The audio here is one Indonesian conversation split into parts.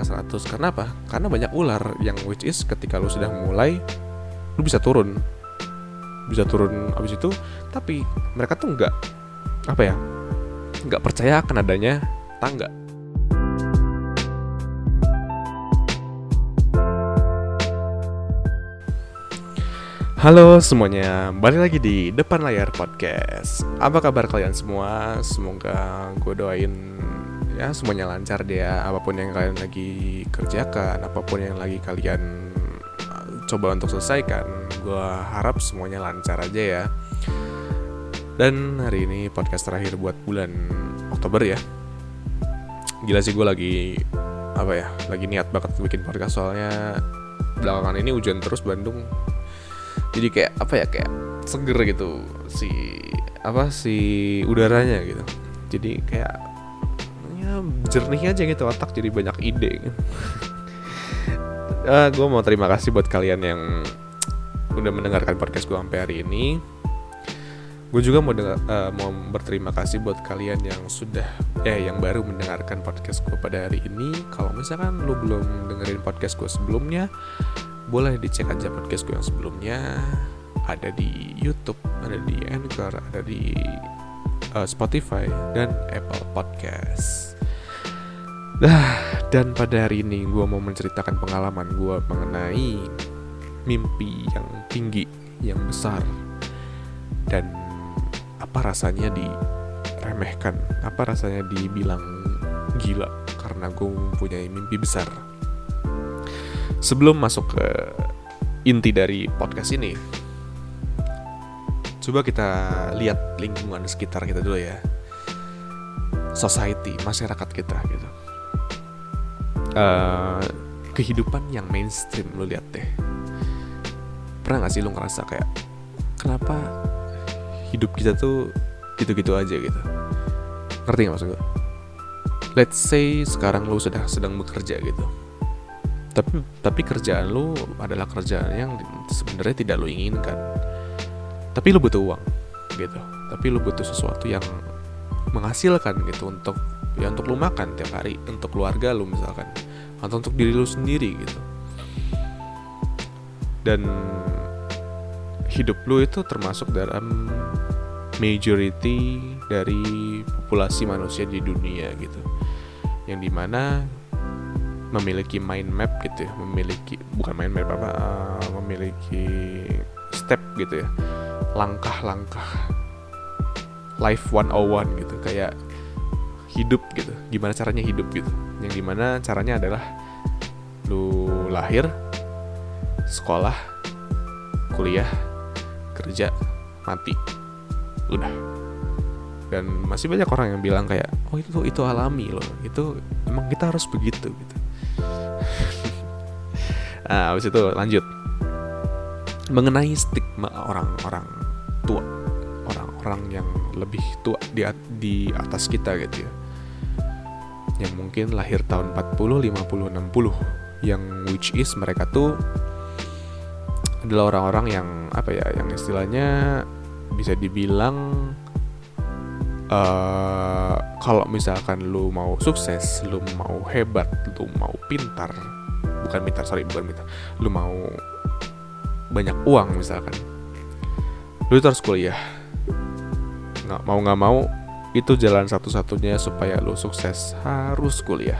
ke 100 karena apa karena banyak ular yang which is ketika lu sudah mulai lu bisa turun bisa turun abis itu tapi mereka tuh nggak apa ya nggak percaya akan adanya tangga Halo semuanya, balik lagi di depan layar podcast. Apa kabar kalian semua? Semoga gue doain ya semuanya lancar deh ya. Apa pun yang kalian lagi kerjakan, apa pun yang lagi kalian uh, coba untuk selesaikan, gue harap semuanya lancar aja ya. Dan hari ini podcast terakhir buat bulan Oktober ya. Gila sih gue lagi apa ya? Lagi niat banget bikin podcast soalnya belakangan ini hujan terus Bandung jadi kayak apa ya kayak seger gitu si apa si udaranya gitu jadi kayak ya jernih aja gitu otak jadi banyak ide gitu. uh, gue mau terima kasih buat kalian yang udah mendengarkan podcast gue sampai hari ini. Gue juga mau dengar, uh, mau berterima kasih buat kalian yang sudah eh yang baru mendengarkan podcast gue pada hari ini. Kalau misalkan lu belum dengerin podcast gue sebelumnya boleh dicek aja podcast gue yang sebelumnya. Ada di YouTube, ada di Anchor, ada di uh, Spotify dan Apple Podcast. Nah, dan pada hari ini gue mau menceritakan pengalaman gue mengenai mimpi yang tinggi, yang besar, dan apa rasanya diremehkan, apa rasanya dibilang gila karena gue mempunyai mimpi besar sebelum masuk ke inti dari podcast ini coba kita lihat lingkungan sekitar kita dulu ya. Society masyarakat kita gitu. Uh, kehidupan yang mainstream lo lihat deh. Pernah gak sih lo ngerasa kayak kenapa hidup kita tuh gitu-gitu aja gitu? Ngerti gak maksud gue let's say sekarang lo sudah sedang bekerja gitu. Tapi tapi kerjaan lu adalah kerjaan yang sebenarnya tidak lu inginkan tapi lu butuh uang gitu. Tapi lu butuh sesuatu yang menghasilkan gitu untuk ya untuk lu makan tiap hari untuk keluarga lu misalkan atau untuk diri lu sendiri gitu. Dan hidup lu itu termasuk dalam majority dari populasi manusia di dunia gitu. Yang di mana memiliki mind map gitu ya memiliki bukan mind map apa uh, memiliki step gitu ya langkah-langkah life 101 gitu kayak hidup gitu. Gimana caranya hidup gitu? Yang di mana caranya adalah lu lahir sekolah kuliah kerja mati. Udah. Dan masih banyak orang yang bilang kayak oh itu itu alami loh. Itu emang kita harus begitu gitu. Nah habis itu lanjut. Mengenai orang-orang tua orang-orang yang lebih tua di di atas kita gitu ya. Yang mungkin lahir tahun 40, 50, 60 yang which is mereka tuh adalah orang-orang yang apa ya yang istilahnya bisa dibilang uh, kalau misalkan lu mau sukses, lu mau hebat, lu mau pintar, bukan pintar sorry bukan pintar, lu mau banyak uang misalkan, lu itu harus kuliah. Nggak mau nggak mau itu jalan satu-satunya supaya lu sukses harus kuliah.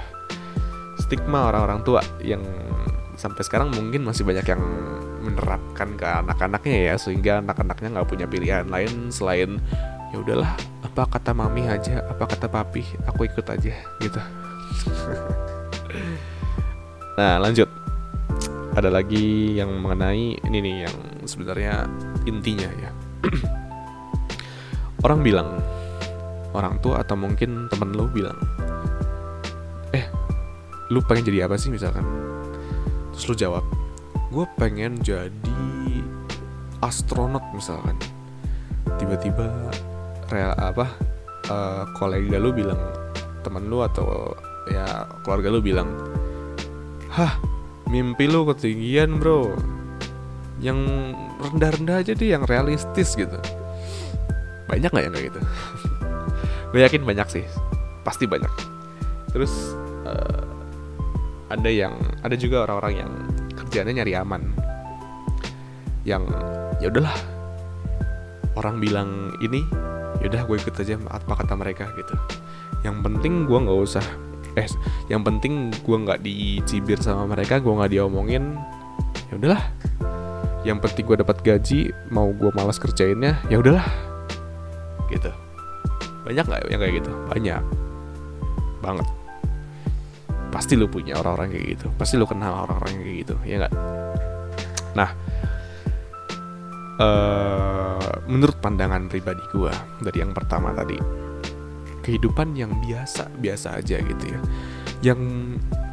Stigma orang-orang tua yang sampai sekarang mungkin masih banyak yang menerapkan ke anak-anaknya ya sehingga anak-anaknya nggak punya pilihan lain selain ya udahlah apa kata mami aja apa kata papi aku ikut aja gitu nah lanjut ada lagi yang mengenai ini nih yang sebenarnya intinya ya orang bilang orang tua atau mungkin temen lo bilang eh lu pengen jadi apa sih misalkan? Terus lu jawab gue pengen jadi astronot misalkan. Tiba-tiba real apa uh, kolega lu bilang temen lu atau ya keluarga lu bilang hah mimpi lu ketinggian bro yang rendah-rendah aja deh yang realistis gitu. Banyak nggak yang kayak gitu? Gue yakin banyak sih. Pasti banyak. Terus uh, ada yang ada juga orang-orang yang kerjanya nyari aman. Yang ya udahlah. Orang bilang ini yaudah gue ikut aja apa kata mereka gitu. Yang penting gue nggak usah eh yang penting gue nggak dicibir sama mereka gue nggak diomongin ya udahlah yang penting gue dapat gaji mau gue malas kerjainnya ya udahlah. Gitu. Banyak nggak yang kayak gitu? Banyak. Banget. Pasti lu punya orang-orang kayak gitu. Pasti lu kenal orang-orang kayak gitu ya nggak? Nah uh, menurut pandangan pribadi gue dari yang pertama tadi kehidupan yang biasa biasa aja gitu ya. Yang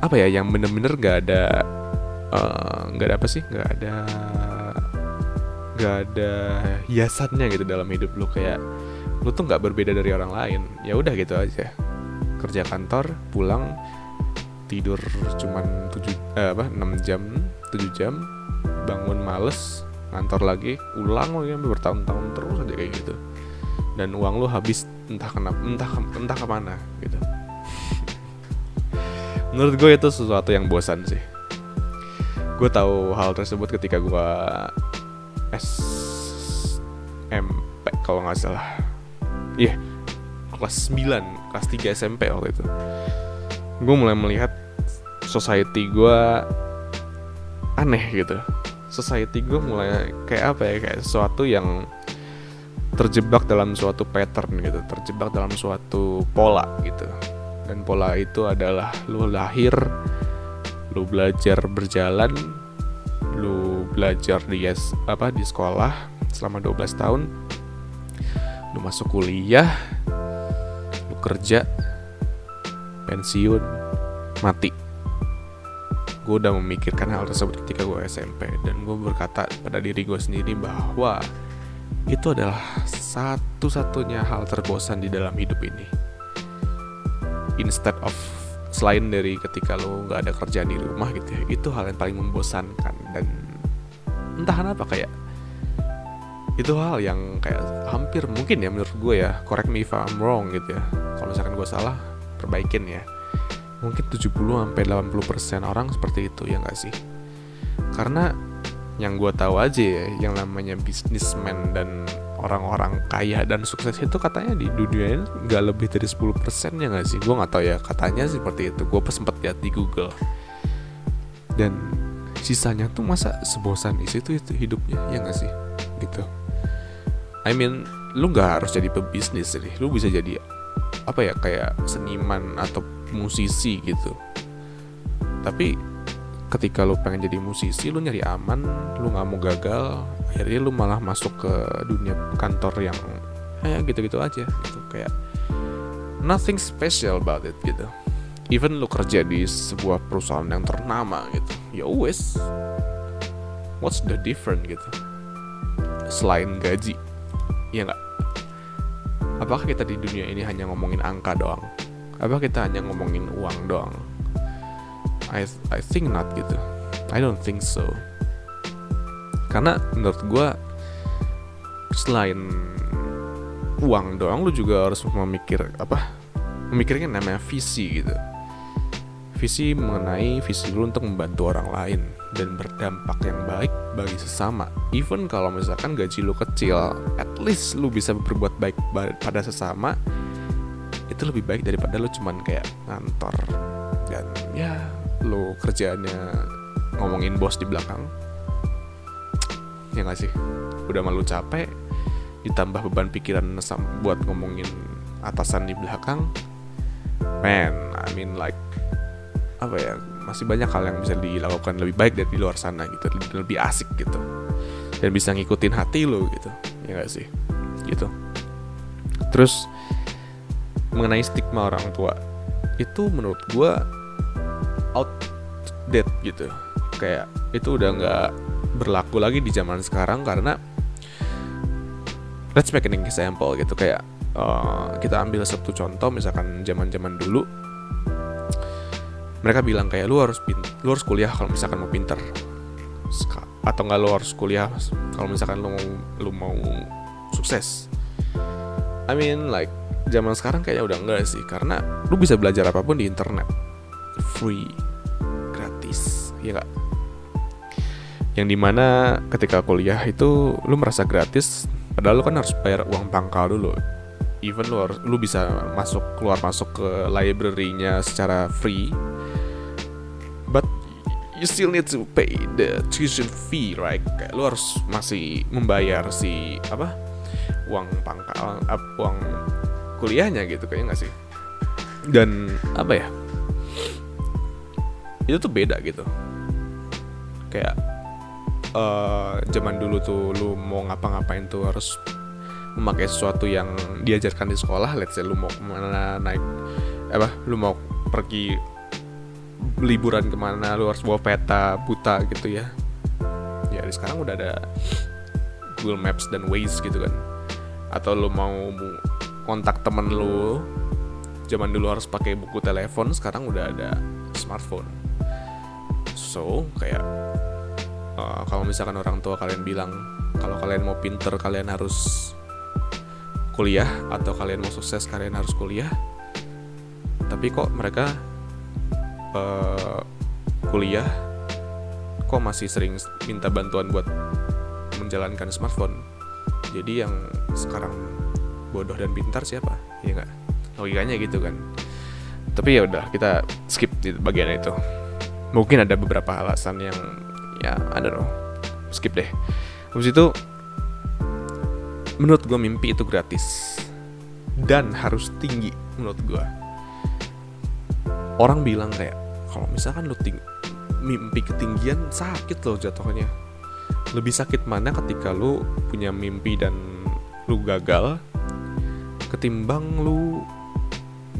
apa ya yang bener-bener gak ada eh, nggak uh, ada apa sih? Nggak ada nggak ada hiasannya gitu dalam hidup lu kayak lu tuh nggak berbeda dari orang lain. Ya udah gitu aja. Kerja kantor pulang tidur cuman tujuh eh, apa 6 jam 7 jam bangun males ngantor lagi ulang lagi bertahun-tahun terus aja kayak gitu. Dan uang lu habis entah kenapa entah entah ke mana gitu. Menurut gue itu sesuatu yang bosan sih. Gue tahu hal tersebut ketika gue SMP kalau nggak salah. Iya yeah, kelas 9 kelas 3 SMP waktu itu. Gue mulai melihat society gue aneh gitu. Society gue mulai kayak apa ya kayak sesuatu yang terjebak dalam suatu pattern gitu terjebak dalam suatu pola gitu. Dan pola itu adalah lu lahir lu belajar berjalan lu belajar di apa di sekolah selama 12 tahun lu masuk kuliah lu kerja pensiun mati gue udah memikirkan hal tersebut ketika gue SMP dan gue berkata pada diri gue sendiri bahwa itu adalah satu-satunya hal terbosan di dalam hidup ini. Instead of selain dari ketika lo nggak ada kerjaan di rumah gitu ya, itu hal yang paling membosankan dan entah kenapa kayak itu hal yang kayak hampir mungkin ya menurut gue ya correct me if I'm wrong gitu ya. Kalau misalkan gue salah perbaikin ya. Mungkin 70 sampai 80% orang seperti itu ya nggak sih? Karena yang gue tahu aja ya yang namanya bisnismen dan orang-orang kaya dan sukses itu katanya di dunia ini nggak lebih dari 10% ya nggak sih? Gue nggak tahu ya katanya seperti itu. Gue sempat lihat di Google. Dan sisanya tuh masa sebosan isi itu itu hidupnya ya nggak sih? Gitu. I mean lu nggak harus jadi pebisnis sih. Lu bisa jadi apa ya kayak seniman atau musisi gitu. Tapi ketika lu pengen jadi musisi lu nyari aman lu nggak mau gagal akhirnya lu malah masuk ke dunia kantor yang kayak gitu-gitu aja. Gitu kayak nothing special about it gitu even lu kerja di sebuah perusahaan yang ternama gitu ya wes. What's the different gitu? Selain gaji ya nggak? Apakah kita di dunia ini hanya ngomongin angka doang? Apakah kita hanya ngomongin uang doang? I I think not gitu. I don't think so. Karena menurut gue selain uang doang lu juga harus memikir apa? Memikirkan namanya visi gitu visi mengenai visi lu untuk membantu orang lain dan berdampak yang baik bagi sesama. Even kalau misalkan gaji lu kecil at least lu bisa berbuat baik pada sesama itu lebih baik daripada lu cuman kayak ngantor. Dan ya lo kerjaannya ngomongin bos di belakang ya gak sih? Udah malu capek ditambah beban pikiran buat ngomongin atasan di belakang man I mean like apa ya masih banyak hal yang bisa dilakukan lebih baik dari di luar sana gitu lebih, asik gitu. Dan bisa ngikutin hati lo gitu ya gak sih? Gitu. Terus mengenai stigma orang tua itu menurut gue outdated gitu. Kayak itu udah nggak berlaku lagi di zaman sekarang karena let's make an example gitu kayak uh, kita ambil satu contoh misalkan zaman zaman dulu mereka bilang kayak lu harus lu harus kuliah kalau misalkan mau pinter. Atau nggak lu harus kuliah kalau misalkan lu mau lu mau sukses. I mean like zaman sekarang kayaknya udah enggak sih karena lu bisa belajar apa pun di internet. Free gratis ya nggak? Yang di mana ketika kuliah itu lu merasa gratis padahal lu kan harus bayar uang pangkal dulu. Even lu harus lu bisa masuk keluar masuk ke library-nya secara free you still need to pay the tuition fee right? Kayak lu harus masih membayar si apa uang pangkal uh, uang kuliahnya gitu kayaknya nggak sih? Dan apa ya? Itu tuh beda gitu. Kayak uh, zaman dulu tuh lu mau ngapa-ngapain tuh harus memakai sesuatu yang diajarkan di sekolah let's say lu mau ke mana naik apa lu mau pergi liburan ke mana lu harus bawa peta buta gitu ya. Ya sekarang udah ada Google Maps dan Waze gitu kan. Atau lu mau kontak temen lu zaman dulu harus pakai buku telepon sekarang udah ada smartphone. So kayak uh, kalau misalkan orang tua kalian bilang kalau kalian mau pinter kalian harus kuliah atau kalian mau sukses kalian harus kuliah. Tapi kok mereka uh, kuliah kok masih sering minta bantuan buat menjalankan smartphone? Jadi yang sekarang bodoh dan pintar siapa? Ya nggak? Logikanya gitu kan. Tapi ya udah kita skip di bagian itu. Mungkin ada beberapa alasan yang ya I don't know. Skip deh. Habis itu menurut gue mimpi itu gratis. Dan harus tinggi menurut gue orang bilang kayak kalau misalkan lu ting mimpi ketinggian sakit loh jatuhnya. Lebih sakit mana ketika lu punya mimpi dan lu gagal ketimbang lu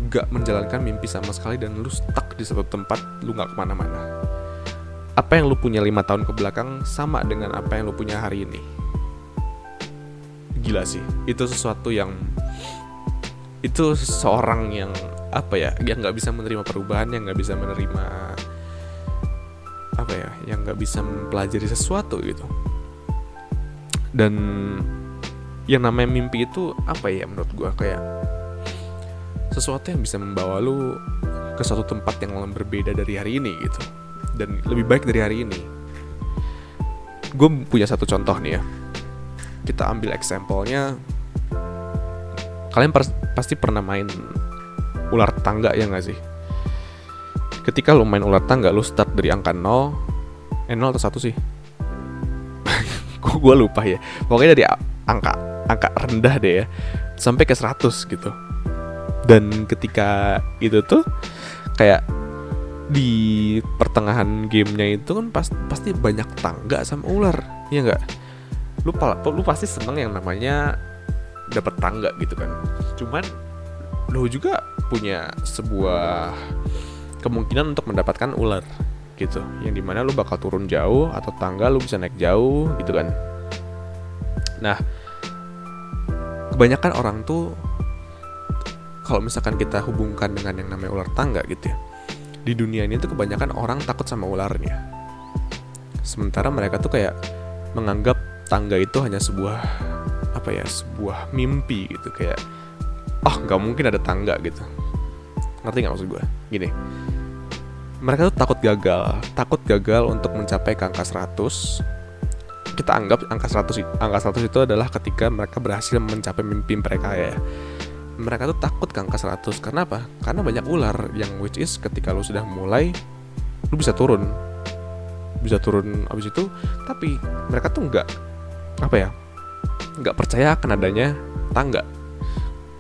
gak menjalankan mimpi sama sekali dan lu stuck di satu tempat lu gak ke mana-mana. Apa yang lu punya lima tahun ke belakang sama dengan apa yang lu punya hari ini? Gila sih itu sesuatu yang itu seorang yang apa ya yang nggak bisa menerima perubahan yang nggak bisa menerima apa ya yang nggak bisa mempelajari sesuatu gitu. Dan yang namanya mimpi itu apa ya menurut gue kayak sesuatu yang bisa membawa lu ke suatu tempat yang berbeda dari hari ini gitu. Dan lebih baik dari hari ini. Gue punya satu contoh nih ya. Kita ambil example-nya. Kalian pasti pernah main ular tangga ya nggak sih? Ketika lo main ular tangga lo start dari angka 0 eh 0 atau 1 sih? Gue lupa ya. Pokoknya dari angka angka rendah deh ya sampai ke 100 gitu. Dan ketika itu tuh kayak di pertengahan gamenya itu kan pas, pasti banyak tangga sama ular ya nggak? Lu lu pasti seneng yang namanya dapat tangga gitu kan. Cuman lu juga punya sebuah kemungkinan untuk mendapatkan ular gitu. Yang di mana lu bakal turun jauh atau tangga lu bisa naik jauh gitu kan. Nah kebanyakan orang tuh kalau misalkan kita hubungkan dengan yang namanya ular tangga gitu ya di dunia ini tuh kebanyakan orang takut sama ularnya. Sementara mereka tuh kayak menganggap tangga itu hanya sebuah apa ya sebuah mimpi gitu. Kayak oh nggak mungkin ada tangga gitu. Ngerti nggak maksud gue gini. Mereka tuh takut gagal takut gagal untuk mencapai ke angka 100 kita anggap angka 100 angka 100 itu adalah ketika mereka berhasil mencapai mimpi mereka ya. Mereka tuh takut ke angka 100 karena apa? Karena banyak ular yang which is ketika lu sudah mulai lu bisa turun. Bisa turun abis itu tapi mereka tuh nggak apa ya nggak percaya akan adanya tangga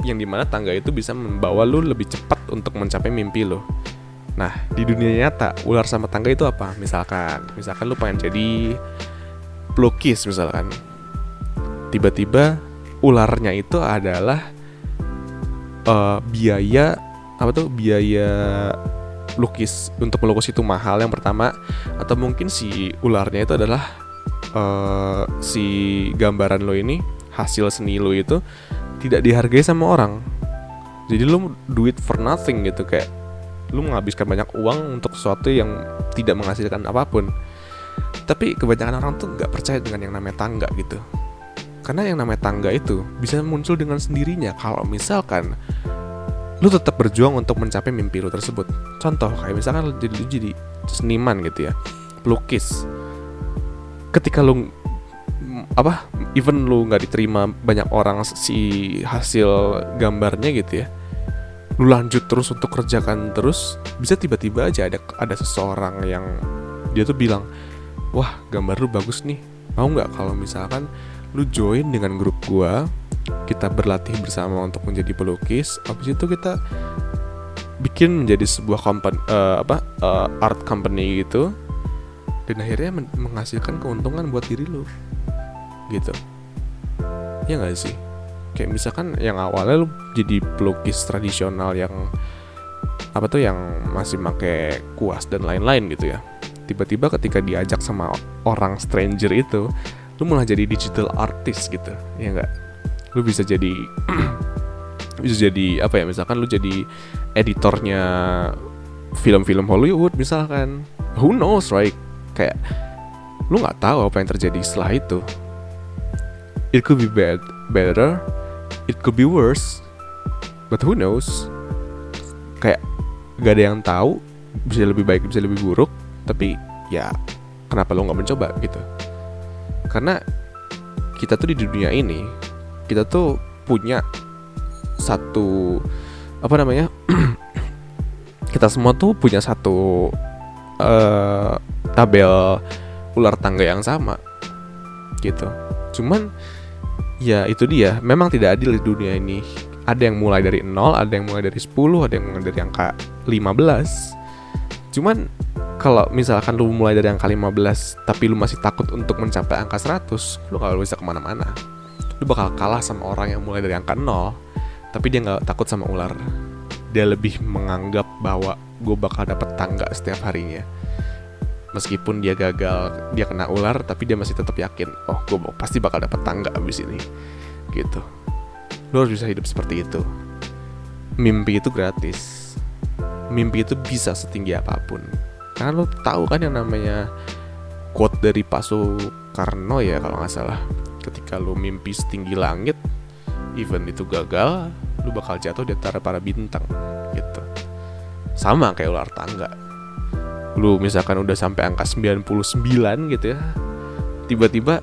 yang di mana tangga itu bisa membawa lu lebih cepat untuk mencapai mimpi lo nah di dunia nyata ular sama tangga itu apa? Misalkan misalkan lu pengen jadi pelukis misalkan. Tiba-tiba ularnya itu adalah uh, biaya apa tuh biaya lukis untuk melukis itu mahal yang pertama. Atau mungkin si ularnya itu adalah uh, si gambaran lo ini hasil seni lo itu tidak dihargai sama orang. Jadi lo duit for nothing gitu kayak lo menghabiskan banyak uang untuk sesuatu yang tidak menghasilkan apa pun. Tapi kebanyakan orang tuh nggak percaya dengan yang namanya tangga gitu. Karena yang namanya tangga itu bisa muncul dengan sendirinya. Kalau misalkan lu tetap berjuang untuk mencapai mimpi lu tersebut. Contoh kayak misalkan lu jadi lu jadi seniman gitu ya. Pelukis. Ketika lu apa even lu nggak diterima banyak orang si hasil gambarnya gitu ya lu lanjut terus untuk kerjakan terus bisa tiba-tiba aja ada ada seseorang yang dia tuh bilang wah gambar lu bagus nih. Mau nggak kalau misalkan lu join dengan grup gua kita berlatih bersama untuk menjadi pelukis habis itu kita bikin menjadi sebuah company uh, apa uh, art company gitu dan akhirnya men menghasilkan keuntungan buat diri lu gitu. Ya nggak sih? Kayak misalkan yang awalnya lu jadi pelukis tradisional yang apa tuh yang masih pakai kuas dan lain-lain gitu ya. Tiba-tiba ketika diajak sama orang stranger itu lu malah jadi digital artist gitu ya nggak? Lu bisa jadi bisa jadi apa ya misalkan lu jadi editornya film-film Hollywood misalkan. Who knows right? Kayak lu nggak tahu apa yang terjadi setelah itu it could be bad better. It could be worse. But who knows? Kayak gak ada yang tahu bisa lebih baik bisa lebih buruk. Tapi ya kenapa lo nggak mencoba gitu? Karena kita tuh di dunia ini kita tuh punya satu apa namanya? Kita semua tuh punya satu uh, tabel ular tangga yang sama gitu. Cuman ya itu dia. Memang tidak adil di dunia ini. Ada yang mulai dari 0 ada yang mulai dari 10 ada yang mulai dari angka 15 cuman kalau misalkan lu mulai dari angka 15 tapi lu masih takut untuk mencapai angka 100 lu gak bisa ke mana-mana. Lu bakal kalah sama orang yang mulai dari angka 0 tapi dia nggak takut sama ular. Dia lebih menganggap bahwa gue bakal dapet tangga setiap harinya meskipun dia gagal dia kena ular tapi dia masih tetap yakin oh gue pasti bakal dapet tangga abis ini. Gitu. Lu harus bisa hidup seperti itu. Mimpi itu gratis. Mimpi itu bisa setinggi apa pun. Karena lo tahu kan yang namanya quote dari Pak Soekarno ya kalau nggak salah. Ketika lu mimpi setinggi langit even itu gagal lu bakal jatuh di antara para bintang gitu. Sama kayak ular tangga lu misalkan udah sampai angka 99 gitu ya tiba-tiba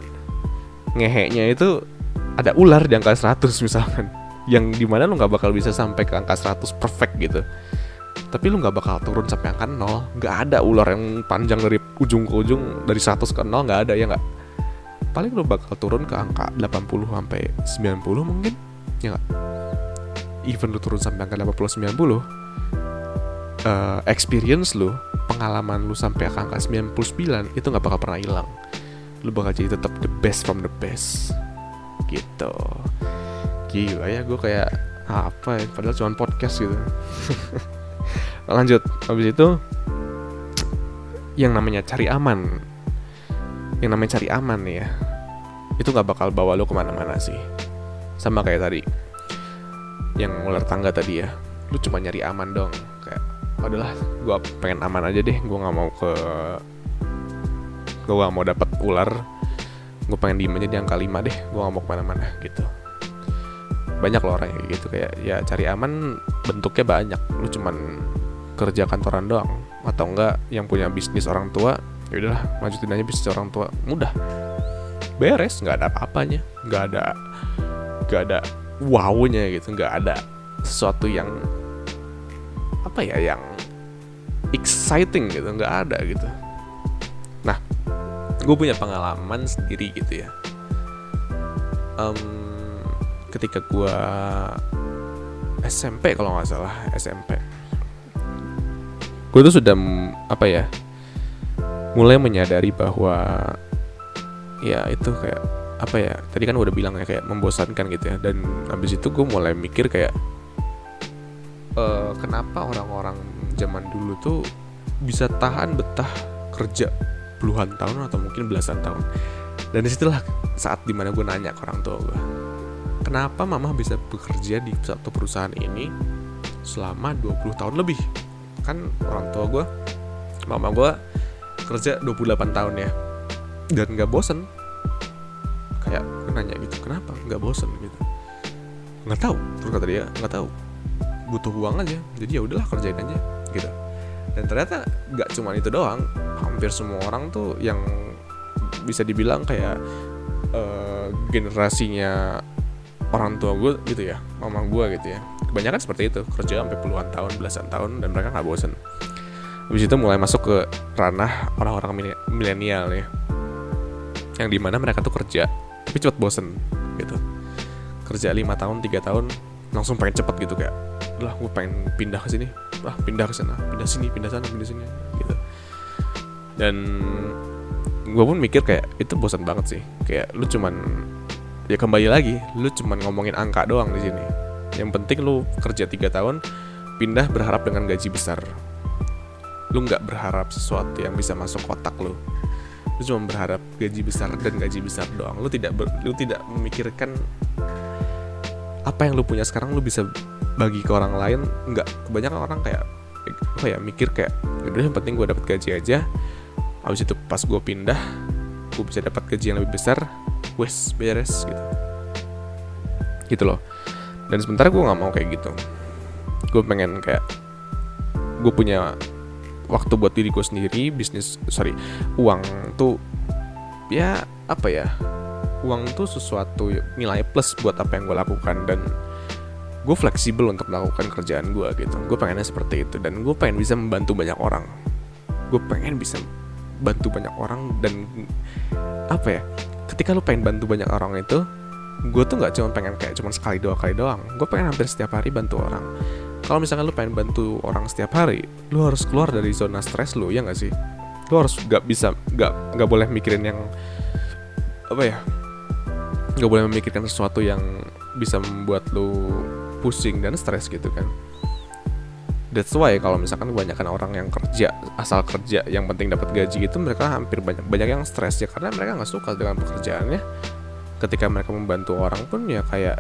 ngeheknya itu ada ular di angka 100 misalkan yang di mana lu nggak bakal bisa sampai ke angka 100 perfect gitu tapi lu nggak bakal turun sampai angka 0 nggak ada ular yang panjang dari ujung ke ujung dari 100 ke 0 nggak ada ya nggak paling lo bakal turun ke angka 80 sampai 90 mungkin ya gak? even lo turun sampai angka 80 90 uh, experience lo pengalaman lo sampai ke angka 99 itu nggak bakal pernah hilang. Lo bakal jadi tetap the best from the best. Gitu. Gila ya gue kayak apa ya padahal cuma podcast gitu. Lanjut habis itu yang namanya cari aman. Yang namanya cari aman ya itu nggak bakal bawa lo ke mana-mana sih. Sama kayak tadi yang ular tangga tadi ya lu cuma nyari aman dong adalah gue pengen aman aja deh gue nggak mau ke gue gak mau dapat ular. Gue pengen diem aja di angka 5 deh gue gak mau ke mana-mana gitu. Banyak loh orang kayak gitu kayak ya cari aman bentuknya banyak. Lu cuman kerja kantoran doang atau enggak yang punya bisnis orang tua ya udahlah lanjutin aja bisnis orang tua. Mudah. Beres nggak ada apa-apanya. Nggak ada nggak ada wownya gitu nggak ada sesuatu yang apa ya yang exciting gitu nggak ada gitu. Nah gue punya pengalaman sendiri gitu ya. Um, ketika gue SMP kalau nggak salah SMP gue tuh sudah apa ya mulai menyadari bahwa ya itu kayak apa ya tadi kan udah bilang ya kayak membosankan gitu ya. Dan habis itu gue mulai mikir kayak uh, kenapa orang-orang zaman dulu tuh bisa tahan betah kerja puluhan tahun atau mungkin belasan tahun? Dan di situlah saat di mana gue nanya ke orang tua gue kenapa mama bisa bekerja di satu perusahaan ini selama 20 tahun lebih? Kan orang tua gue mama gue kerja 28 tahun ya dan nggak bosen. Kayak nanya gitu kenapa nggak bosen? Gitu. Nggak tahu terus kata dia nggak tahu butuh uang aja. Jadi ya udahlah kerjain aja gitu. Dan ternyata nggak cuma itu doang. Hampir semua orang tuh yang bisa dibilang kayak uh, generasinya orang tua gue gitu ya mama gue gitu ya. Kebanyakan seperti itu kerja sampai puluhan tahun belasan tahun dan mereka nggak bosen. Habis itu mulai masuk ke ranah orang-orang milenial nih yang di mana mereka tuh kerja tapi cepet bosen gitu. Kerja lima tahun tiga tahun langsung pengen cepet gitu kayak lah gue pengen pindah ke sini. Lah pindah ke sana pindah sini pindah sana pindah sini gitu. Dan gue pun mikir kayak itu bosan banget sih. Kayak lu cuman ya kembali lagi lu cuman ngomongin angka doang di sini. Yang penting lu kerja tiga tahun pindah berharap dengan gaji besar. Lu nggak berharap sesuatu yang bisa masuk kotak lu. Lu cuma berharap gaji besar dan gaji besar doang. Lu tidak ber, lu tidak memikirkan apa yang lu punya sekarang lu bisa bagi ke orang lain nggak kebanyakan orang kayak apa ya mikir kayak udah yang penting gue dapat gaji aja. Habis itu pas gue pindah gue bisa dapat gaji yang lebih besar wes beres gitu. Gitu loh. Dan sementara gue nggak mau kayak gitu. Gue pengen kayak gue punya waktu buat diri gue sendiri bisnis sorry uang tuh ya apa ya uang tuh sesuatu nilai plus buat apa yang gue lakukan. Dan gue fleksibel untuk melakukan kerjaan gue gitu. Gue pengennya seperti itu. Dan gue pengen bisa membantu banyak orang. Gue pengen bisa bantu banyak orang dan apa ya ketika lu pengen bantu banyak orang itu gue tuh nggak cuma pengen kayak cuma sekali dua kali doang. Gue pengen hampir setiap hari bantu orang. Kalau misalkan lu pengen bantu orang setiap hari lu harus keluar dari zona stres lu ya nggak sih? Lu harus nggak bisa nggak nggak boleh mikirin yang apa ya nggak boleh memikirkan sesuatu yang bisa membuat lu pusing dan stres gitu kan. That's why kalau misalkan kebanyakan orang yang kerja asal kerja yang penting dapat gaji gitu mereka hampir banyak banyak yang stres ya karena mereka nggak suka dengan pekerjaannya. Ketika mereka membantu orang pun ya kayak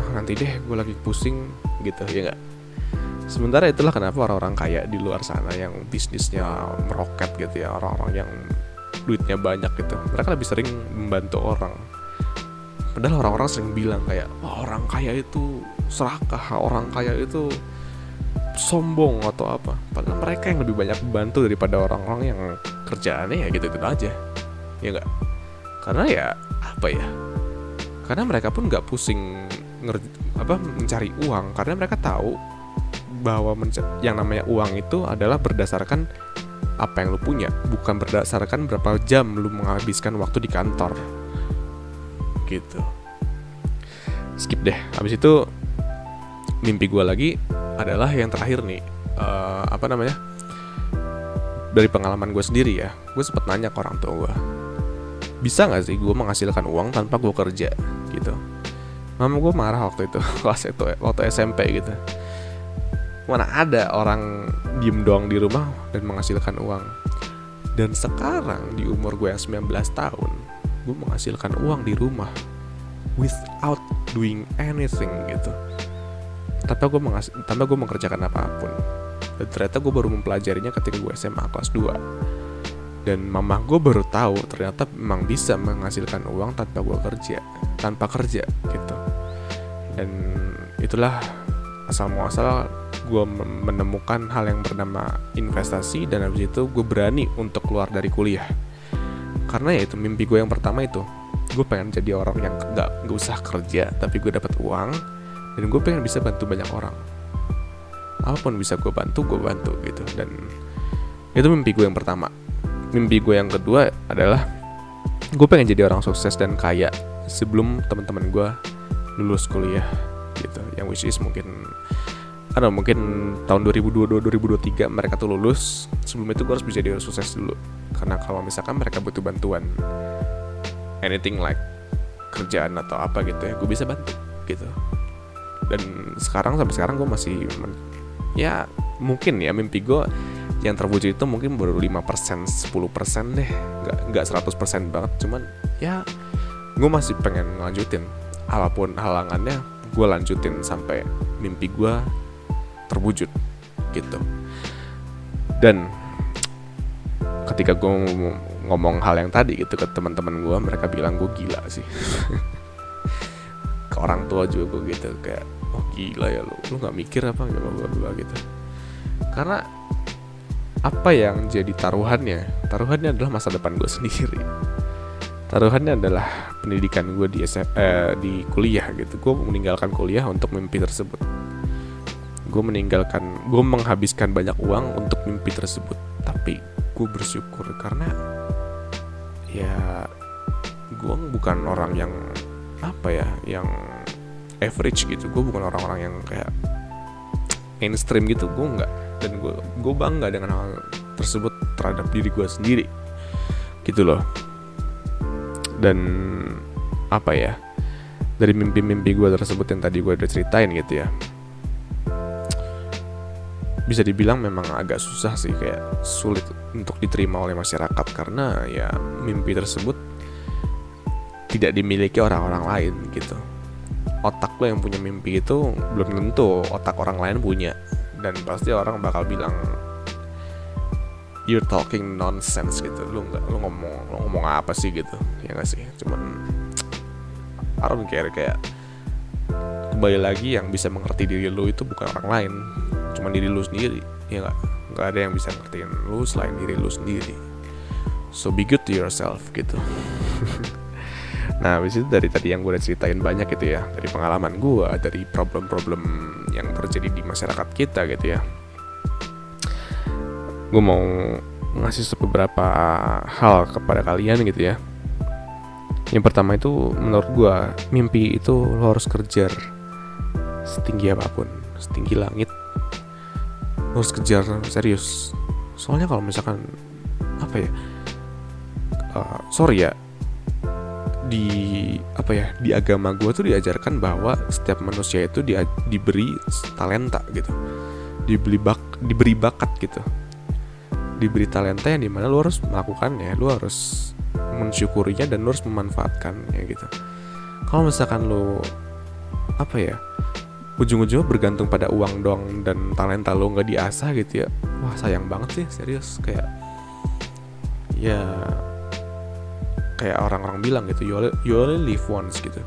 ah, nanti deh gue lagi pusing gitu ya nggak? Sementara itulah kenapa orang-orang kaya di luar sana yang bisnisnya meroket gitu ya orang-orang yang duitnya banyak gitu mereka lebih sering membantu orang padahal orang-orang sering bilang kayak Wah, orang kaya itu serakah orang kaya itu sombong atau apa. Padahal mereka yang lebih banyak membantu daripada orang-orang yang kerjaannya ya gitu-gitu aja. Ya enggak karena ya apa ya? Karena mereka pun nggak pusing apa mencari uang. Karena mereka tahu bahwa yang namanya uang itu adalah berdasarkan apa yang lu punya, bukan berdasarkan berapa jam lu menghabiskan waktu di kantor. Gitu. Skip deh. Habis itu mimpi gue lagi adalah yang terakhir nih. Uh, apa namanya? Dari pengalaman gue sendiri ya, gue sempet nanya ke orang tua gue, bisa nggak sih gue menghasilkan uang tanpa gue kerja gitu. Mama gue marah waktu itu, kelas itu waktu SMP gitu mana ada orang diem doang di rumah dan menghasilkan uang dan sekarang di umur gue yang 19 tahun gue menghasilkan uang di rumah without doing anything gitu. Tanpa gue tanpa gue mengerjakan apa pun. Dan ternyata gue baru mempelajarinya ketika gue SMA kelas 2 dan mama gue baru tahu ternyata memang bisa menghasilkan uang tanpa gue kerja tanpa kerja gitu. Dan itulah asal muasal gue menemukan hal yang bernama investasi dan habis itu gue berani untuk keluar dari kuliah karena ya itu mimpi gue yang pertama itu. Gue pengen jadi orang yang gak, gak usah kerja tapi gue dapat uang dan gue pengen bisa bantu banyak orang. Apa pun bisa gue bantu gue bantu gitu dan itu mimpi gue yang pertama. Mimpi gue yang kedua adalah gue pengen jadi orang sukses dan kaya sebelum teman-teman gue lulus kuliah gitu yang which is mungkin ada mungkin tahun 2022 2023 mereka tuh lulus. Sebelum itu gue harus bisa jadi sukses dulu. Karena kalau misalkan mereka butuh bantuan anything like kerjaan atau apa gitu ya gue bisa bantu gitu. Dan sekarang sampai sekarang gue masih ya mungkin ya mimpi gue yang terwujud itu mungkin baru 5% 10% deh. Nggak nggak 100% banget cuman ya gue masih pengen lanjutin. Apa pun halangannya gue lanjutin sampai mimpi gue terwujud gitu. Dan ketika gue ngomong hal yang tadi gitu ke teman-teman gue mereka bilang gue gila sih. Ke orang tua juga gue gitu kayak oh gila ya lu lu nggak mikir apa? Nggak bla gitu. Karena apa yang jadi taruhannya? Taruhannya adalah masa depan gue sendiri. Taruhannya adalah pendidikan gue di SM, eh, di kuliah gitu. Gue meninggalkan kuliah untuk mimpi tersebut gue meninggalkan gue menghabiskan banyak uang untuk mimpi tersebut. Tapi gue bersyukur karena ya gue bukan orang yang apa ya yang average gitu. Gue bukan orang-orang yang kayak mainstream gitu. Gue nggak dan gue gue bangga dengan hal tersebut terhadap diri gue sendiri. Gitu loh. Dan apa ya dari mimpi-mimpi gue tersebut yang tadi gue udah ceritain gitu ya bisa dibilang memang agak susah sih kayak sulit untuk diterima oleh masyarakat karena ya mimpi tersebut tidak dimiliki orang-orang lain gitu. Otak lo yang punya mimpi itu belum tentu otak orang lain punya. Dan pasti orang bakal bilang you're talking nonsense gitu. Lu nggak lu ngomong lu ngomong apa sih gitu. Ya gak sih? Cuman I don't kayak kembali lagi yang bisa mengerti diri lu itu bukan orang lain cuma diri lu sendiri ya nggak? Nggak ada yang bisa ngertiin lu selain diri lu sendiri. So be good to yourself gitu. Nah habis itu dari tadi yang gue udah ceritain banyak gitu ya dari pengalaman gue dari problem-problem yang terjadi di masyarakat kita gitu ya. Gue mau ngasih beberapa hal kepada kalian gitu ya. Yang pertama itu menurut gue mimpi itu lo harus kejar setinggi apa pun setinggi langit harus kejar serius. Soalnya kalau misalkan apa ya uh, sorry ya di apa ya di agama gue tuh diajarkan bahwa setiap manusia itu di, diberi talenta gitu. Diberi bak diberi bakat gitu. Diberi talenta yang di mana lu harus melakukannya lu harus mensyukurinya dan lu harus memanfaatkannya gitu. Kalau misalkan lu apa ya ujung-ujungnya bergantung pada uang doang dan talenta lo nggak diasah gitu ya. Wah sayang banget sih serius. Kayak ya kayak orang-orang bilang gitu you only, you only live once gitu.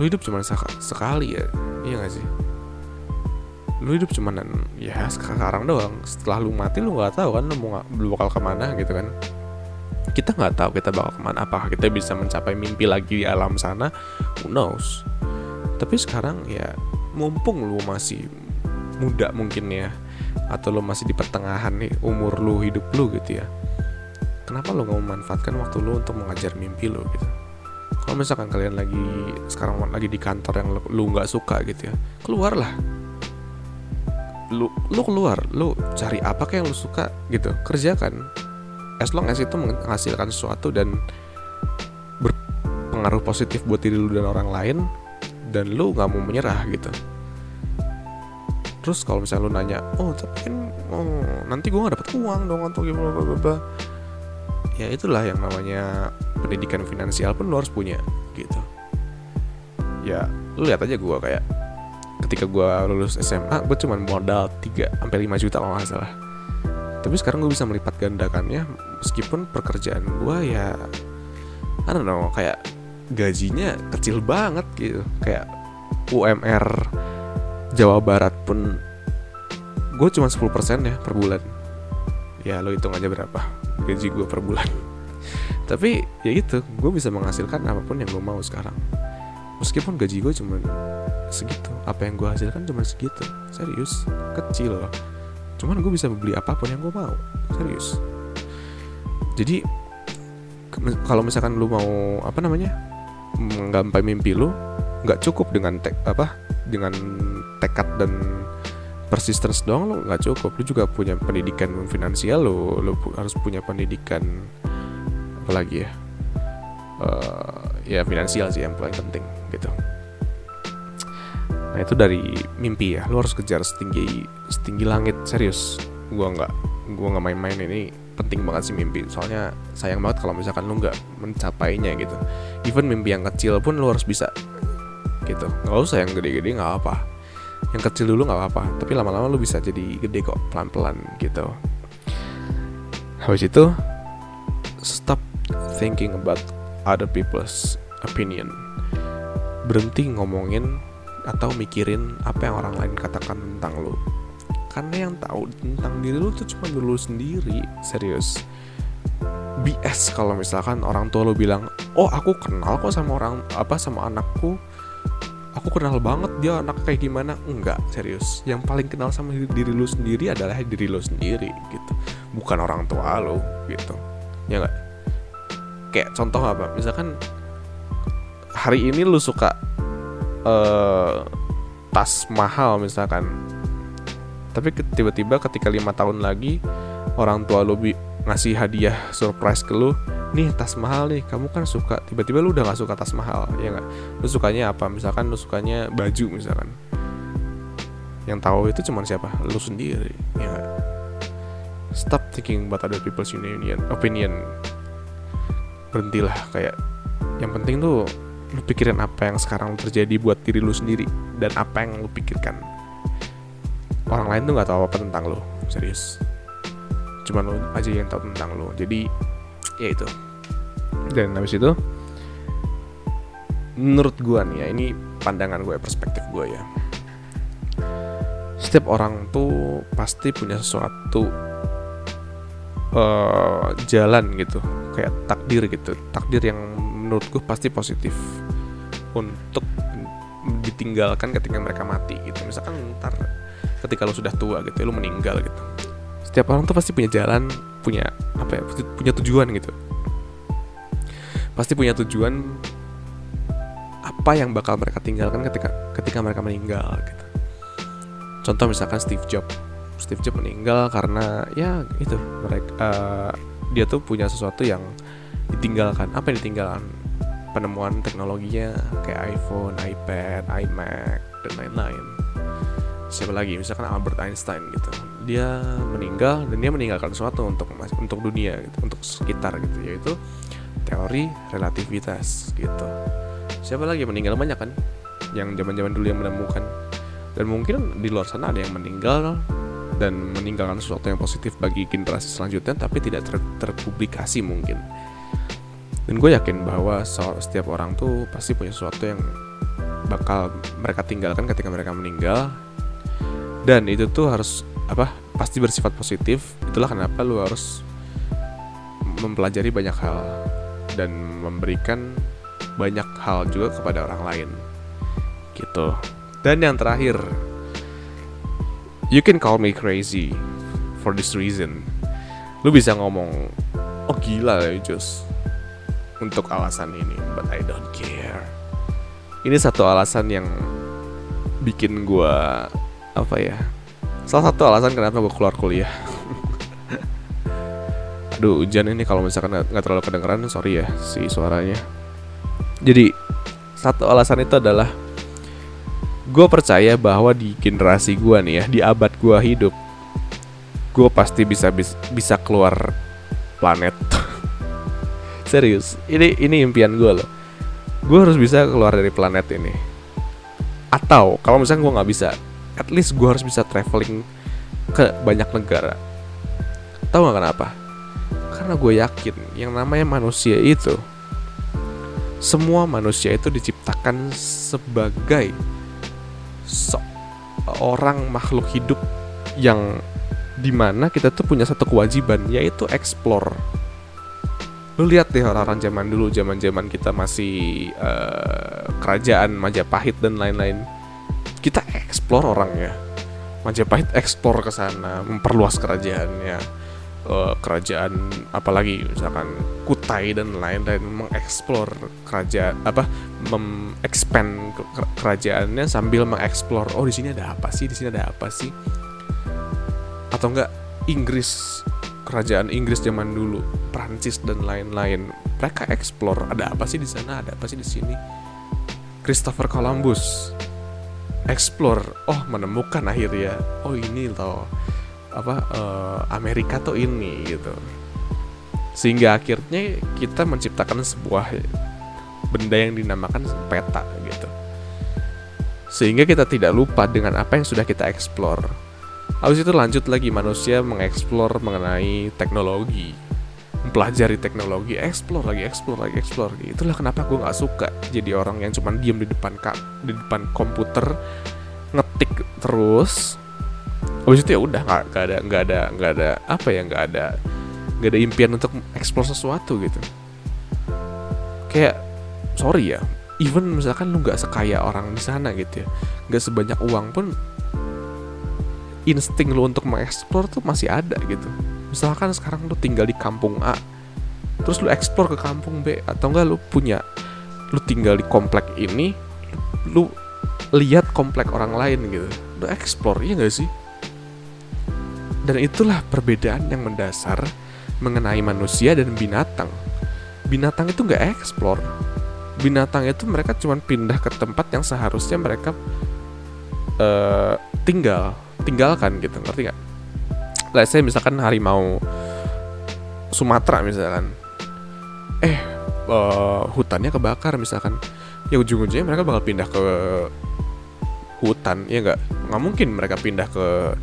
Lu hidup cuma sekali ya iya gak sih? Lu hidup cuma ya sekarang doang. Setelah lu mati lu nggak tahu kan lu mau lu bakal ke mana gitu kan. Kita nggak tahu kita bakal ke mana apakah kita bisa mencapai mimpi lagi di alam sana. Who knows? Tapi sekarang ya mumpung lu masih muda mungkin ya atau lu masih di pertengahan nih umur lu hidup lu gitu ya kenapa lo nggak memanfaatkan waktu lo untuk mengajar mimpi lo gitu? Kalau misalkan kalian lagi sekarang lagi di kantor yang lo nggak suka gitu ya keluarlah. Lu lu keluar lu cari apa kayak yang lu suka gitu kerjakan. As long as itu menghasilkan sesuatu dan berpengaruh positif buat diri lu dan orang lain dan lu nggak mau menyerah gitu. Terus kalau misalnya lu nanya oh tapi kan oh, nanti gue nggak dapet uang dong atau gimana ya itulah yang namanya pendidikan finansial pun lo harus punya gitu. Ya lu lihat aja gue kayak ketika gue lulus SMA gue cuma modal 3 sampai 5 juta kalau nggak salah. Tapi sekarang gue bisa melipat gandakannya meskipun pekerjaan gue ya I don't know kayak gajinya kecil banget gitu. Kayak UMR Jawa Barat pun gue cuma 10% ya per bulan. Ya lo hitung aja berapa gaji gue per bulan. Tapi ya gitu gue bisa menghasilkan apa pun yang gue mau sekarang. Meskipun gaji gue cuma segitu apa yang gue hasilkan cuma segitu. Serius kecil loh. Cuman gue bisa beli apa pun yang gue mau. Serius. Jadi kalau misalkan lu mau apa namanya menggapai mimpi lu nggak cukup dengan tek apa dengan tekad dan persistence doang lo nggak cukup. Lo juga punya pendidikan finansial lo lo harus punya pendidikan apa lagi ya uh, ya finansial sih yang paling penting gitu. Nah itu dari mimpi ya. Lo harus kejar setinggi setinggi langit serius. Gua nggak gua nggak main-main ini penting banget sih mimpi. Soalnya sayang banget kalau misalkan lo nggak mencapainya gitu. Even mimpi yang kecil pun lo harus bisa gitu. Nggak usah yang gede-gede nggak apa yang kecil dulu nggak apa-apa. Tapi lama-lama lu bisa jadi gede kok pelan-pelan gitu. Habis itu stop thinking about other people's opinion. Berhenti ngomongin atau mikirin apa yang orang lain katakan tentang lo karena yang tahu tentang diri lo tuh cuma dulu sendiri serius. BS kalau misalkan orang tua lo bilang oh aku kenal kok sama orang apa sama anakku. Aku kenal banget dia anak kayak gimana. Enggak serius. Yang paling kenal sama diri, diri lo sendiri adalah diri lo sendiri gitu. Bukan orang tua lo gitu. Ya enggak? Kayak contoh apa? Misalkan hari ini lo suka uh, tas mahal misalkan tapi tiba-tiba ketika lima tahun lagi orang tua lo ngasih hadiah surprise ke lo nih tas mahal nih kamu kan suka. Tiba-tiba lu udah gak suka tas mahal ya nggak? Lu sukanya apa? Misalkan lu sukanya baju misalkan. Yang tahu itu cuma siapa? Lu sendiri ya gak? stop thinking about other people's opinion opinion. Berhentilah kayak yang penting tuh lu pikirin apa yang sekarang terjadi buat diri lu sendiri dan apa yang lu pikirkan orang lain tuh nggak tahu apa tentang lo serius. Cuma lo aja yang tahu tentang lo jadi ya itu. Dan habis itu menurut gua nih ya ini pandangan gue perspektif gue ya. Setiap orang tuh pasti punya sesuatu uh, jalan gitu. Kayak takdir gitu. Takdir yang menurut gue pasti positif untuk ditinggalkan ketika mereka mati gitu. Misalkan ntar ketika lo sudah tua gitu lo meninggal gitu. Setiap orang tuh pasti punya jalan punya apa ya punya tujuan gitu. Pasti punya tujuan apa yang bakal mereka tinggalkan ketika ketika mereka meninggal gitu. Contoh misalkan Steve Jobs. Steve Jobs meninggal karena ya itu mereka uh, dia tuh punya sesuatu yang ditinggalkan. Apa yang ditinggalkan? Penemuan teknologinya kayak iPhone, iPad, iMac dan lain-lain siapa lagi? Misalkan Albert Einstein gitu. Dia meninggal dan dia meninggalkan sesuatu untuk untuk dunia gitu untuk sekitar gitu yaitu teori relativitas gitu. Siapa lagi yang meninggal? Banyak kan? Yang zaman-zaman dulu yang menemukan. Dan mungkin di luar sana ada yang meninggal dan meninggalkan sesuatu yang positif bagi generasi selanjutnya tapi tidak ter terpublikasi mungkin. Dan gue yakin bahwa setiap orang tuh pasti punya sesuatu yang bakal mereka tinggalkan ketika mereka meninggal dan itu tuh harus apa pasti bersifat positif. Itulah kenapa lu harus mempelajari banyak hal dan memberikan banyak hal juga kepada orang lain. Gitu. Dan yang terakhir you can call me crazy for this reason. Lu bisa ngomong oh gila ya Jus untuk alasan ini but I don't care. Ini satu alasan yang bikin gue apa ya? Salah satu alasan kenapa gue keluar kuliah. Aduh hujan ini kalau misalkan nggak terlalu kedengeran sorry ya si suaranya. Jadi satu alasan itu adalah gue percaya bahwa di generasi gue nih ya di abad gue hidup gue pasti bisa bisa, bisa keluar planet. Serius ini ini impian gue loh. Gue harus bisa keluar dari planet ini. Atau kalau misalnya gue nggak bisa at least gue harus bisa traveling ke banyak negara. Tahu nggak kenapa? Karena gue yakin yang namanya manusia itu semua manusia itu diciptakan sebagai seorang makhluk hidup yang di mana kita tuh punya satu kewajiban yaitu explore. Lu lihat deh orang-orang zaman dulu zaman zaman kita masih uh, kerajaan Majapahit dan lain-lain kita explore orangnya. Majapahit explore ke sana memperluas kerajaannya. Uh, kerajaan apalagi misalkan Kutai dan lain-lain mengeksplor kerajaan apa mengexpand kerajaannya sambil mengeksplor oh di sini ada apa sih? Di sini ada apa sih? Atau enggak Inggris kerajaan Inggris zaman dulu Prancis dan lain-lain. Mereka explore ada apa sih di sana? Ada apa sih di sini? Christopher Columbus explore. Oh menemukan akhirnya. Oh ini loh. Apa uh, Amerika tuh ini gitu. Sehingga akhirnya kita menciptakan sebuah benda yang dinamakan peta gitu. Sehingga kita tidak lupa dengan apa yang sudah kita explore. Habis itu lanjut lagi manusia mengeksplor mengenai teknologi mempelajari teknologi explore lagi explore lagi explore lagi. Itulah kenapa gue nggak suka jadi orang yang cuman diem di depan kak di depan komputer ngetik terus. Habis itu ya udah nggak ada nggak ada nggak ada apa ya nggak ada nggak ada impian untuk explore sesuatu gitu. Kayak sorry ya even misalkan lu nggak sekaya orang di sana gitu ya nggak sebanyak uang pun insting lu untuk mengeksplor tuh masih ada gitu misalkan sekarang lu tinggal di kampung A terus lu eksplor ke kampung B atau enggak lu punya lu tinggal di komplek ini lu, lihat komplek orang lain gitu. Lu eksplor iya gak sih? Dan itulah perbedaan yang mendasar mengenai manusia dan binatang. Binatang itu nggak eksplor binatang itu mereka cuma pindah ke tempat yang seharusnya mereka uh, tinggal tinggalkan gitu ngerti nggak? Let's say misalkan harimau Sumatera misalkan, eh uh, hutannya kebakar misalkan, ya ujung-ujungnya mereka bakal pindah ke hutan ya nggak? Nggak mungkin mereka pindah ke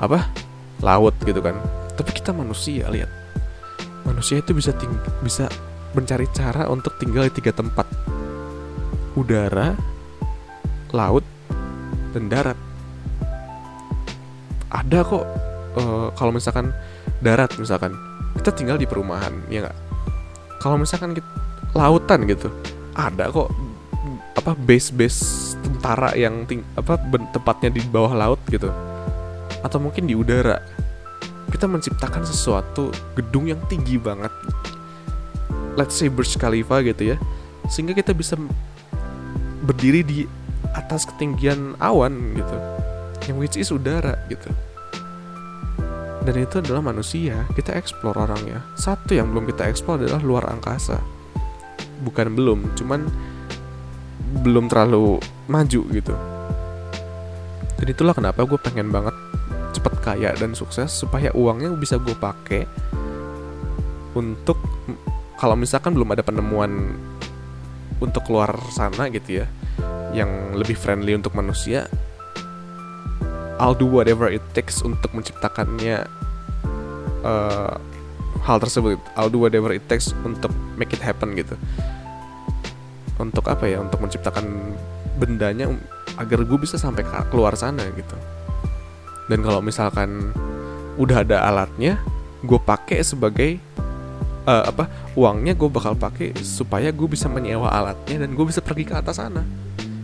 apa laut gitu kan. Tapi kita manusia lihat. Manusia itu bisa ting bisa mencari cara untuk tinggal di tiga tempat. Udara laut dan darat. Ada kok uh, kalau misalkan darat misalkan kita tinggal di perumahan ya nggak? Kalau misalkan kita, lautan gitu ada kok apa base base tentara yang ting apa tempatnya di bawah laut gitu. Atau mungkin di udara. Kita menciptakan sesuatu gedung yang tinggi banget. Let's say Burj Khalifa gitu ya. Sehingga kita bisa berdiri di atas ketinggian awan gitu. Yang which is udara gitu dan itu adalah manusia. Kita explore orangnya. Satu yang belum kita explore adalah luar angkasa. Bukan belum cuman belum terlalu maju gitu. Dan itulah kenapa gue pengen banget cepet kaya dan sukses supaya uangnya bisa gue pakai untuk kalau misalkan belum ada penemuan untuk keluar sana gitu ya yang lebih friendly untuk manusia I'll do whatever it takes untuk menciptakannya uh, hal tersebut. I'll do whatever it takes untuk make it happen gitu. Untuk apa ya? Untuk menciptakan bendanya agar gue bisa sampai keluar sana gitu. Dan kalau misalkan udah ada alatnya gue pakai sebagai uh, apa uangnya gue bakal pakai supaya gue bisa menyewa alatnya dan gue bisa pergi ke atas sana.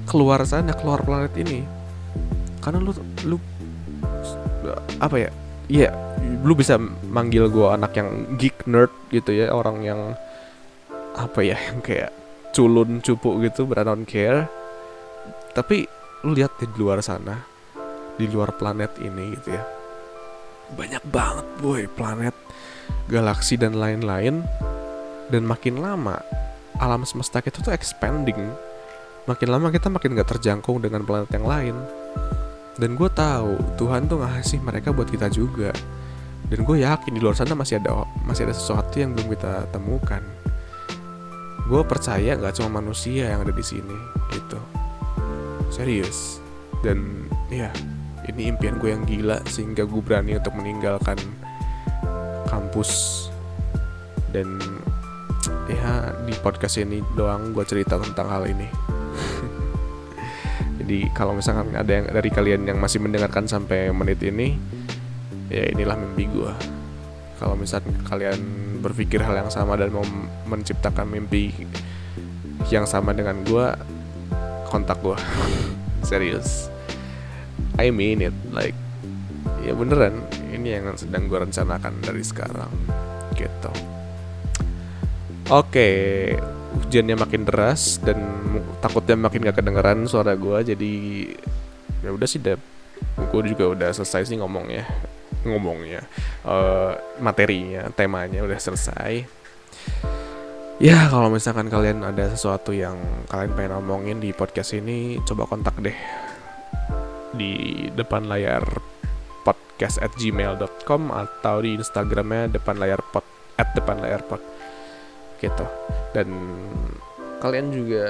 Keluar sana keluar planet ini. Karena lu lu apa ya iya yeah, lu bisa manggil gue anak yang geek nerd gitu ya orang yang apa ya yang kayak culun cupu gitu don't care. Tapi lu lihat di luar sana di luar planet ini gitu ya banyak banget boy planet galaksi dan lain-lain. Dan makin lama alam semesta kita tuh expanding. Makin lama kita makin gak terjangkau dengan planet yang lain dan gue tahu Tuhan tuh ngasih mereka buat kita juga. Dan gue yakin di luar sana masih ada masih ada sesuatu yang belum kita temukan. Gue percaya gak cuma manusia yang ada di sini gitu. Serius. Dan ya ini impian gue yang gila sehingga gue berani untuk meninggalkan kampus. Dan ya di podcast ini doang gue cerita tentang hal ini jadi kalau misalkan ada yang dari kalian yang masih mendengarkan sampai menit ini ya inilah mimpi gue kalau misalkan kalian berpikir hal yang sama dan mau menciptakan mimpi yang sama dengan gue kontak gue serius. I mean it like ya beneran ini yang sedang gue rencanakan dari sekarang gitu. Oke okay, hujannya makin deras dan takutnya makin gak kedengeran suara gue jadi ya udah sih deh gue juga udah selesai sih ngomongnya ngomongnya uh, materinya temanya udah selesai. Ya kalau misalkan kalian ada sesuatu yang kalian pengen ngomongin di podcast ini coba kontak deh di depan layar podcast at gmail.com atau di instagramnya depan layar pot at depan layar pot gitu. Dan kalian juga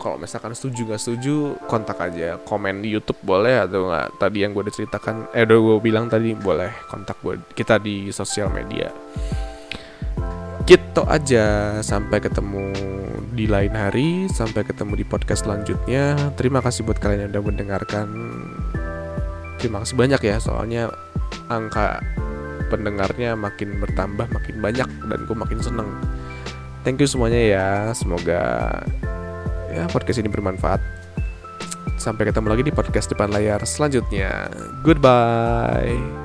kalau misalkan setuju nggak setuju kontak aja. Komen di YouTube boleh atau nggak? Tadi yang gue ceritakan eh udah gue bilang tadi boleh kontak gue kita di sosial media. Gitu aja. Sampai ketemu di lain hari sampai ketemu di podcast selanjutnya. Terima kasih buat kalian yang udah mendengarkan. Terima kasih banyak ya soalnya angka pendengarnya makin bertambah makin banyak dan gue makin seneng thank you semuanya ya. Semoga ya podcast ini bermanfaat. Sampai ketemu lagi di podcast depan layar selanjutnya. Goodbye